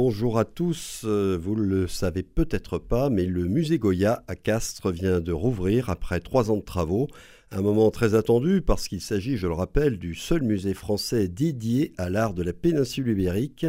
bonjour à tous. Euh, vous ne le savez peut-être pas, mais le musée Goya à Castres vient de rouvrir après trois ans de travaux. Un moment très attendu parce qu'il s'agit, je le rappelle, du seul musée français dédié à l'art de la péninsule ibérique.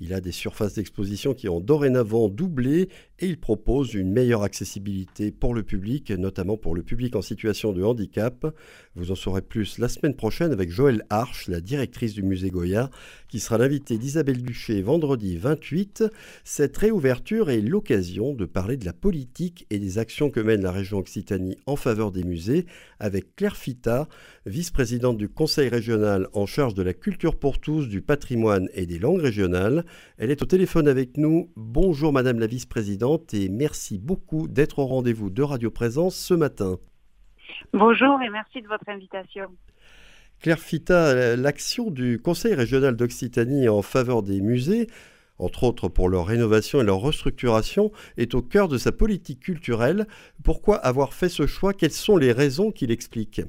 Il a des surfaces d'exposition qui ont dorénavant doublé et il propose une meilleure accessibilité pour le public, notamment pour le public en situation de handicap. Vous en saurez plus la semaine prochaine avec Joëlle Arche, la directrice du musée Goya, qui sera l'invitée d'Isabelle Duché vendredi 28. Cette réouverture est l'occasion de parler de la politique et des actions que mène la région Occitanie en faveur des musées avec Claire Fita, vice-présidente du conseil régional en charge de la culture pour tous, du patrimoine et des langues régionales. Elle est au téléphone avec nous. Bonjour Madame la vice-présidente et merci beaucoup d'être au rendez-vous de Radio Présence ce matin. Bonjour et merci de votre invitation. Claire Fita, l'action du Conseil régional d'Occitanie en faveur des musées, entre autres pour leur rénovation et leur restructuration, est au cœur de sa politique culturelle. Pourquoi avoir fait ce choix? Quelles sont les raisons qui l'expliquent?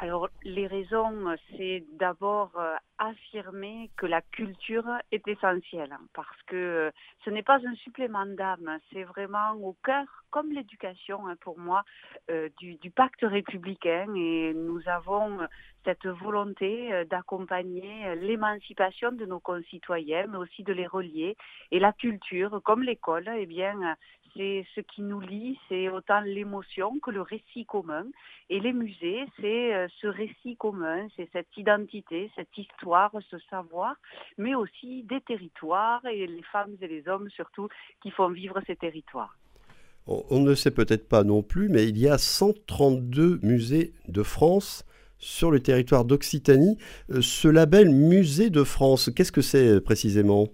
Alors, les raisons, c'est d'abord euh, affirmer que la culture est essentielle, hein, parce que euh, ce n'est pas un supplément d'âme, c'est vraiment au cœur, comme l'éducation hein, pour moi, euh, du, du, pacte républicain, et nous avons cette volonté d'accompagner l'émancipation de nos concitoyens, mais aussi de les relier. Et la culture, comme l'école, eh bien, c'est ce qui nous lie, c'est autant l'émotion que le récit commun. Et les musées, c'est euh, ce récit commun, c'est cette identité, cette histoire, ce savoir, mais aussi des territoires et les femmes et les hommes surtout qui font vivre ces territoires. On ne sait peut-être pas non plus, mais il y a 132 musées de France sur le territoire d'Occitanie. Euh, ce label Musée de France, qu'est-ce que c'est euh, précisément?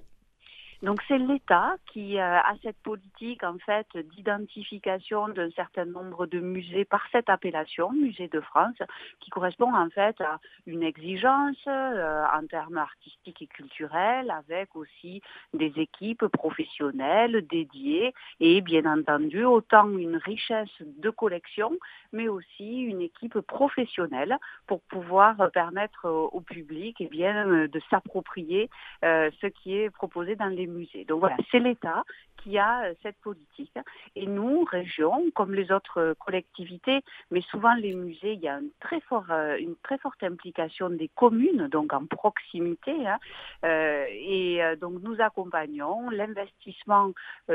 Donc c'est l'État qui euh, a cette politique en fait d'identification d'un certain nombre de musées par cette appellation, Musée de France, qui correspond en fait à une exigence euh, en termes artistiques et culturels, avec aussi des équipes professionnelles dédiées et bien entendu autant une richesse de collection, mais aussi une équipe professionnelle pour pouvoir permettre au public et eh bien, de s'approprier euh, ce qui est proposé dans les donc voilà, c'est l'État qui a euh, cette politique. Et nous, région, comme les autres euh, collectivités, mais souvent les musées, il y a une très, euh, forte implication des communes, donc en proximité. Hein. et donc nous accompagnons l'investissement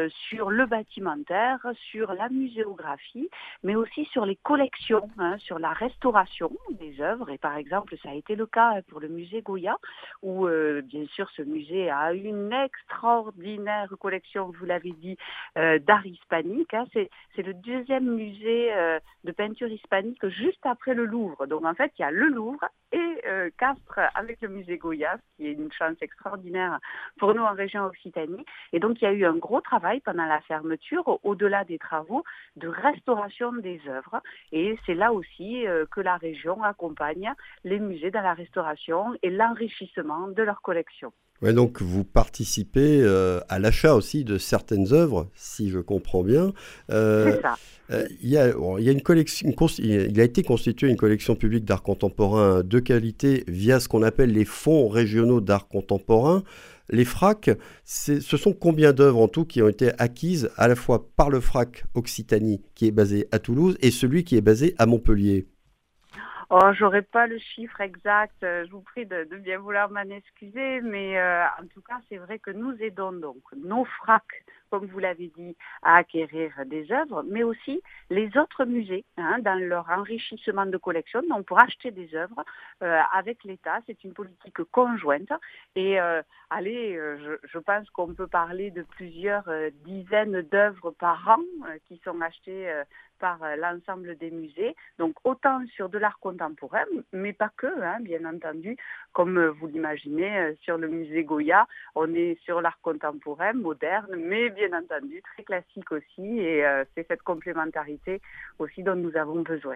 sur le bâtimentaire, sur la muséographie, mais aussi sur les collections, hein, sur la restauration des œuvres. Et par exemple, ça a été le cas pour le musée Goya, où bien sûr ce musée a une extraordinaire collection, vous l'avez dit, euh, d'art hispanique. Hein. C'est, le deuxième musée euh, de peinture hispanique juste après le Louvre. Donc en fait, il y a le Louvre et euh, Castres avec le musée Goya, qui est une chance extraordinaire pour nous en région Occitanie. Et donc il y a eu un gros travail pendant la fermeture, au-delà des travaux, de restauration des œuvres. Et c'est là aussi que la région accompagne les musées dans la restauration et l'enrichissement de leur collection. Ouais, donc vous participez euh, à l'achat aussi de certaines œuvres, si je comprends bien. Euh, C'est ça. Euh, il, y a, il y a une collection, il a été constitué une collection publique d'art contemporain de qualité via ce qu'on appelle les fonds régionaux d'art contemporain. Les FRAC, ce sont combien d'œuvres en tout qui ont été acquises à la fois par le FRAC Occitanie qui est basé à Toulouse et celui qui est basé à Montpellier? Oh, j'aurais pas le chiffre exact. Euh, je vous prie de, bien vouloir m'en excuser, mais euh, en tout cas, c'est vrai que nous aidons donc nos FRAC, comme vous l'avez dit, à acquérir des œuvres, mais aussi les autres musées hein, dans leur enrichissement de collection, donc pour acheter des œuvres euh, avec l'État. C'est une politique conjointe. Et allez, je, je, pense qu'on peut parler de plusieurs dizaines d'œuvres par an qui sont achetées par euh, l'ensemble des musées, donc autant sur de l'art contemporain, mais pas que, hein, bien entendu, comme euh, vous l'imaginez, euh, sur le musée Goya, on est sur l'art contemporain, moderne, mais bien entendu très classique aussi, et c'est cette complémentarité aussi dont nous avons besoin.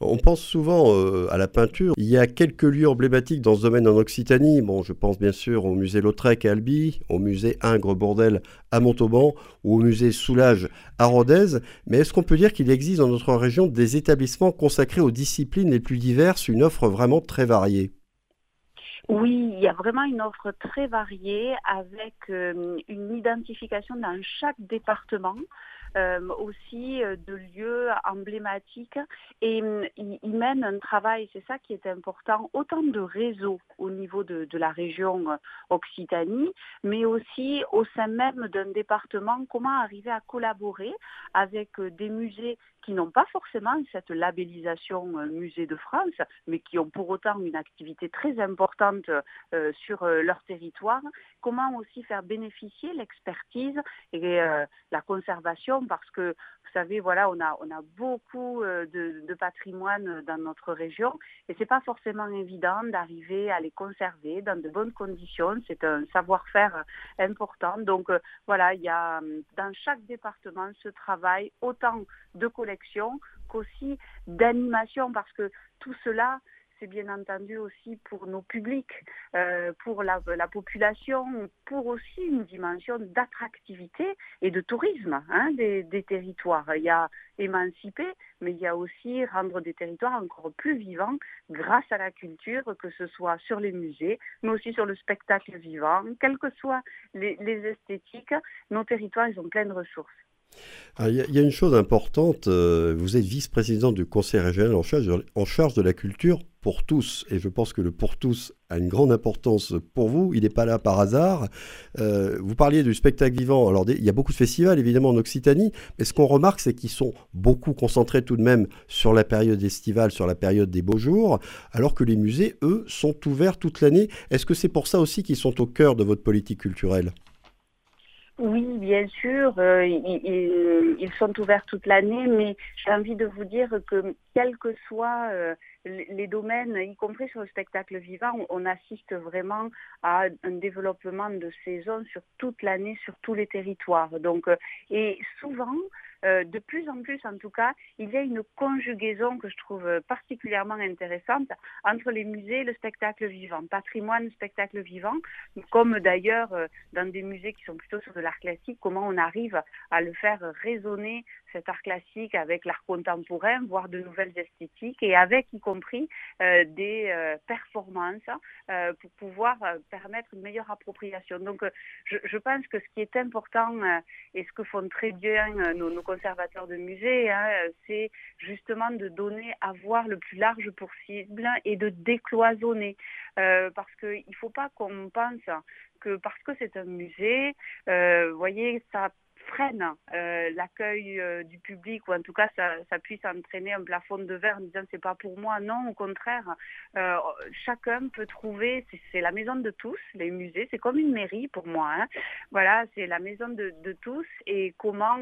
On pense souvent euh, à la peinture. Il y a quelques lieux emblématiques dans ce domaine en Occitanie. Bon, je pense bien sûr au musée Lautrec à Albi, au musée Ingres-Bourdel à Montauban ou au musée Soulage à Rodez. Mais est-ce qu'on peut dire qu'il existe dans notre région des établissements consacrés aux disciplines les plus diverses, une offre vraiment très variée? Oui, il y a vraiment une offre très variée avec euh, une identification dans chaque département. Euh, aussi euh, de lieux emblématiques et ils mènent un travail, c'est ça qui est important, autant de réseaux au niveau de, de la région Occitanie, mais aussi au sein même d'un département, comment arriver à collaborer avec des musées qui n'ont pas forcément cette labellisation musée de France, mais qui ont pour autant une activité très importante euh, sur euh, leur territoire. Comment aussi faire bénéficier l'expertise et euh, la conservation, parce que vous savez, voilà, on a, on a beaucoup de, de patrimoine dans notre région et c'est pas forcément évident d'arriver à les conserver dans de bonnes conditions. C'est un savoir-faire important. Donc voilà, il y a dans chaque département ce travail autant de collection qu'aussi d'animation parce que tout cela c'est bien entendu aussi pour nos publics, euh, pour la, population, pour aussi une dimension d'attractivité et de tourisme hein, des, territoires. Il y a émanciper, mais il y a aussi rendre des territoires encore plus vivants grâce à la culture, que ce soit sur les musées, mais aussi sur le spectacle vivant, quelles que soient les, les esthétiques, nos territoires, ils ont plein de ressources. Ah, il y, a une chose importante, euh, vous êtes vice-président du conseil régional en charge, de la culture pour tous. Et je pense que le pour tous a une grande importance pour vous. Il n'est pas là par hasard. Euh, vous parliez du spectacle vivant. Alors, il y a beaucoup de festivals, évidemment, en Occitanie. Mais ce qu'on remarque, c'est qu'ils sont beaucoup concentrés tout de même sur la période estivale, sur la période des beaux jours, alors que les musées, eux, sont ouverts toute l'année. Est-ce que c'est pour ça aussi qu'ils sont au cœur de votre politique culturelle? Oui, bien sûr, euh, ils, sont ouverts toute l'année, mais j'ai envie de vous dire que quels que soient euh, les domaines, y compris sur le spectacle vivant, on, assiste vraiment à un développement de saison sur toute l'année, sur tous les territoires. Donc, euh, et souvent, euh, de plus en plus en tout cas, il y a une conjugaison que je trouve particulièrement intéressante entre les musées et le spectacle vivant, patrimoine, spectacle vivant, comme d'ailleurs euh, dans des musées qui sont plutôt sur de l'art classique, comment on arrive à le faire résonner cet art classique avec l'art contemporain, voire de nouvelles esthétiques, et avec y compris euh, des performances pour pouvoir permettre une meilleure appropriation. Donc je, pense que ce qui est important et ce que font très bien nos, conservateurs de musées, hein, c'est justement de donner à voir le plus large possible et de décloisonner. Euh, parce qu'il ne faut pas qu'on pense que parce que c'est un musée, euh, vous voyez, ça freine euh, l'accueil euh, du public ou en tout cas ça, puisse entraîner un plafond de verre en disant c'est pas pour moi. Non, au contraire, euh, chacun peut trouver, c'est la maison de tous, les musées, c'est comme une mairie pour moi. Hein. Voilà, c'est la maison de, tous et comment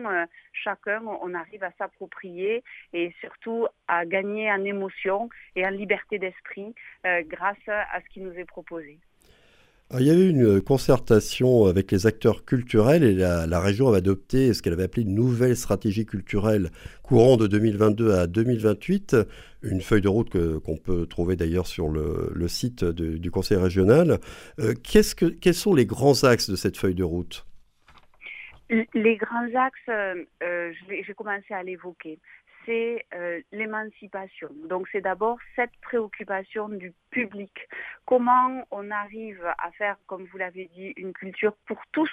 chacun on arrive à s'approprier et surtout à gagner en émotion et en liberté d'esprit grâce à ce qui nous est proposé. Ah, il y avait une concertation avec les acteurs culturels et la, région avait adopté ce qu'elle avait appelé une nouvelle stratégie culturelle courant de 2022 à 2028, une feuille de route qu'on peut trouver d'ailleurs sur le, site du Conseil régional. Euh, que, quels sont les grands axes de cette feuille de route? Les grands axes, euh, euh, je vais commencer à l'évoquer c'est euh, l'émancipation. Donc c'est d'abord cette préoccupation du public. Comment on arrive à faire, comme vous l'avez dit, une culture pour tous,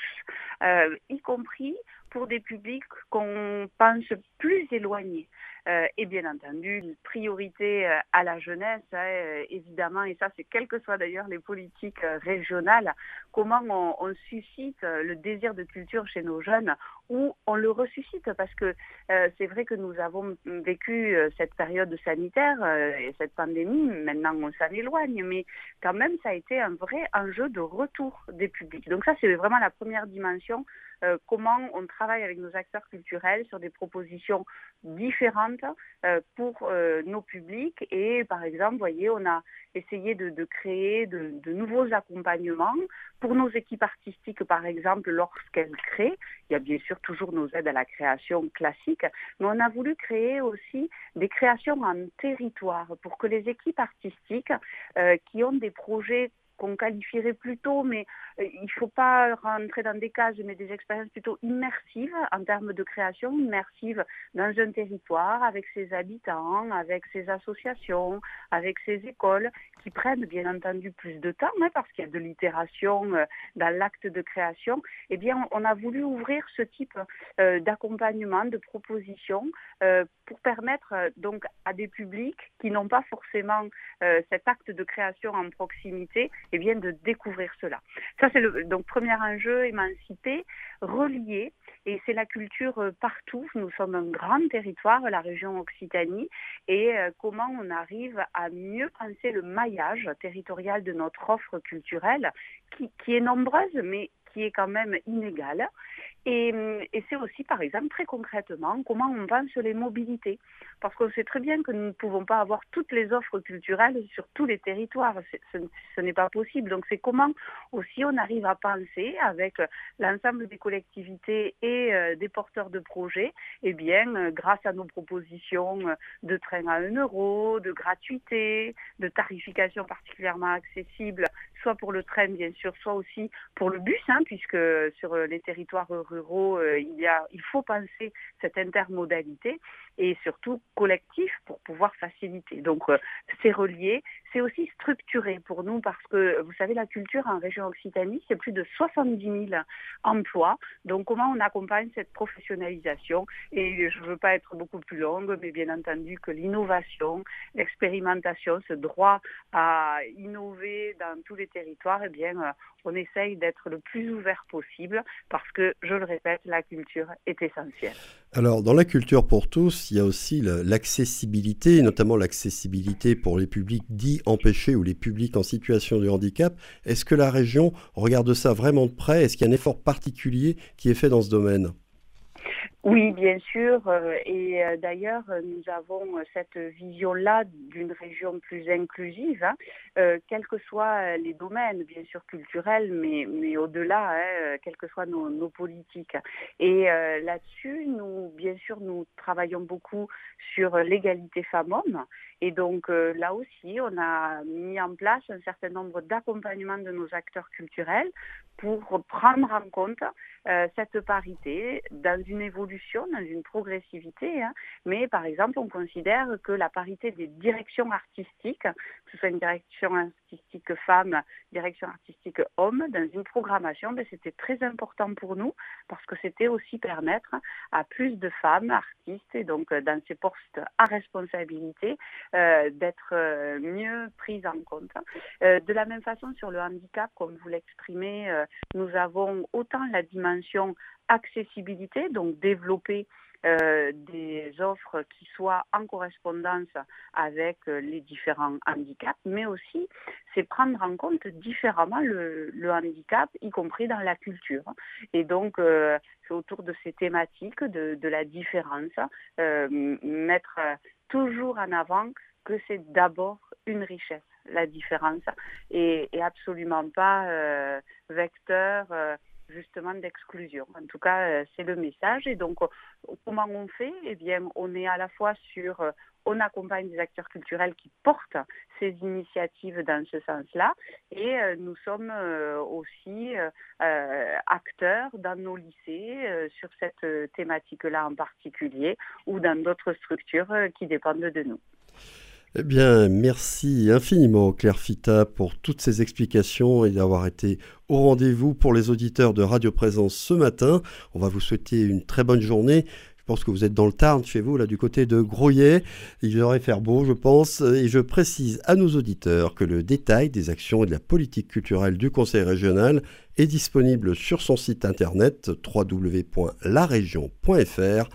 euh, y compris pour des publics qu'on pense plus éloignés. Euh, et bien entendu, une priorité euh, à la jeunesse, hein, euh, évidemment, et ça c'est quelles que soient d'ailleurs les politiques régionales, comment on, suscite le désir de culture chez nos jeunes ou on le ressuscite parce que c'est vrai que nous avons vécu cette période sanitaire et cette pandémie, maintenant on s'en éloigne, mais quand même ça a été un vrai enjeu de retour des publics. Donc ça c'est vraiment la première dimension euh, comment on travaille avec nos acteurs culturels sur des propositions différentes euh, pour euh, nos publics. Et par exemple, voyez, on a essayé de, créer de, nouveaux accompagnements pour nos équipes artistiques, par exemple, lorsqu'elles créent. Il y a bien sûr toujours nos aides à la création classique, mais on a voulu créer aussi des créations en territoire pour que les équipes artistiques qui ont des projets qu'on qualifierait plutôt, mais euh, il ne faut pas rentrer dans des cases, mais des expériences plutôt immersives en termes de création, immersives dans un territoire, avec ses habitants, avec ses associations, avec ses écoles, qui prennent bien entendu plus de temps, hein, parce qu'il y a de l'itération euh, dans l'acte de création. Eh bien, on a voulu ouvrir ce type euh, d'accompagnement, de propositions, pour permettre donc à des publics qui n'ont pas forcément cet acte de création en proximité, eh bien, de découvrir cela. Ça, c'est le donc, premier enjeu, émancipé, relié, et c'est la culture euh, partout. Nous sommes un grand territoire, la région Occitanie, et euh, comment on arrive à mieux penser le maillage territorial de notre offre culturelle, qui est nombreuse, mais qui est quand même inégale. Et, et c'est aussi, par exemple, très concrètement, comment on pense les mobilités. Parce qu'on sait très bien que nous ne pouvons pas avoir toutes les offres culturelles sur tous les territoires. Ce, n'est pas possible. Donc, c'est comment aussi on arrive à penser avec l'ensemble des collectivités et euh, des porteurs de projets, eh bien, euh, grâce à nos propositions de train à 1 euro, de gratuité, de tarification particulièrement accessible, soit pour le train, bien sûr, soit aussi pour le bus, hein, puisque sur les territoires ruraux, euh, il, y a, il faut penser cette intermodalité et surtout collectif pour pouvoir faciliter. Donc euh, c'est relié, c'est aussi structuré pour nous parce que vous savez la culture en région Occitanie c'est plus de 70 000 emplois. Donc comment on accompagne cette professionnalisation? Et je ne veux pas être beaucoup plus longue, mais bien entendu que l'innovation, l'expérimentation, ce droit à innover dans tous les territoires, eh bien euh, on essaye d'être le plus ouvert possible parce que, je le répète, la culture est essentielle. Alors, dans la culture pour tous, il y a aussi l'accessibilité, notamment l'accessibilité pour les publics dits empêchés ou les publics en situation de handicap. Est-ce que la région regarde ça vraiment de près? Est-ce qu'il y a un effort particulier qui est fait dans ce domaine? Oui, bien sûr. Euh, et euh, d'ailleurs, nous avons cette vision-là d'une région plus inclusive, hein, euh, quels que soient les domaines, bien sûr culturels, mais, mais au-delà, hein, quelles que soient nos, nos politiques. Et là-dessus, nous, bien sûr, nous travaillons beaucoup sur l'égalité femmes-hommes. Et donc là aussi, on a mis en place un certain nombre d'accompagnements de nos acteurs culturels pour prendre en compte cette parité dans une évolution dans une progressivité, hein. mais par exemple, on considère que la parité des directions artistiques, que ce soit une direction artistique femme, direction artistique homme, dans une programmation, ben, c'était très important pour nous parce que c'était aussi permettre à plus de femmes artistes et donc euh, dans ces postes à responsabilité euh, d'être euh, mieux prises en compte. de la même façon, sur le handicap, comme vous l'exprimez, nous avons autant la dimension accessibilité, donc développer euh, des offres qui soient en correspondance avec euh, les différents handicaps, mais aussi c'est prendre en compte différemment le, handicap, y compris dans la culture. Et donc, euh, c'est autour de ces thématiques de, la différence, mettre toujours en avant que c'est d'abord une richesse, la différence, et, et absolument pas vecteur justement d'exclusion. En tout cas, euh, c'est le message. Et donc, euh, comment on fait? Eh bien, on est à la fois sur, euh, on accompagne des acteurs culturels qui portent ces initiatives dans ce sens-là, et nous sommes aussi acteurs dans nos lycées sur cette thématique-là en particulier, ou dans d'autres structures qui dépendent de nous. Eh bien, merci infiniment Claire Fita pour toutes ces explications et d'avoir été au rendez-vous pour les auditeurs de Radio Présence ce matin. On va vous souhaiter une très bonne journée. Je pense que vous êtes dans le Tarn chez vous, là du côté de Groyet. Il devrait faire beau, je pense. Et je précise à nos auditeurs que le détail des actions et de la politique culturelle du Conseil régional est disponible sur son site internet www.laregion.fr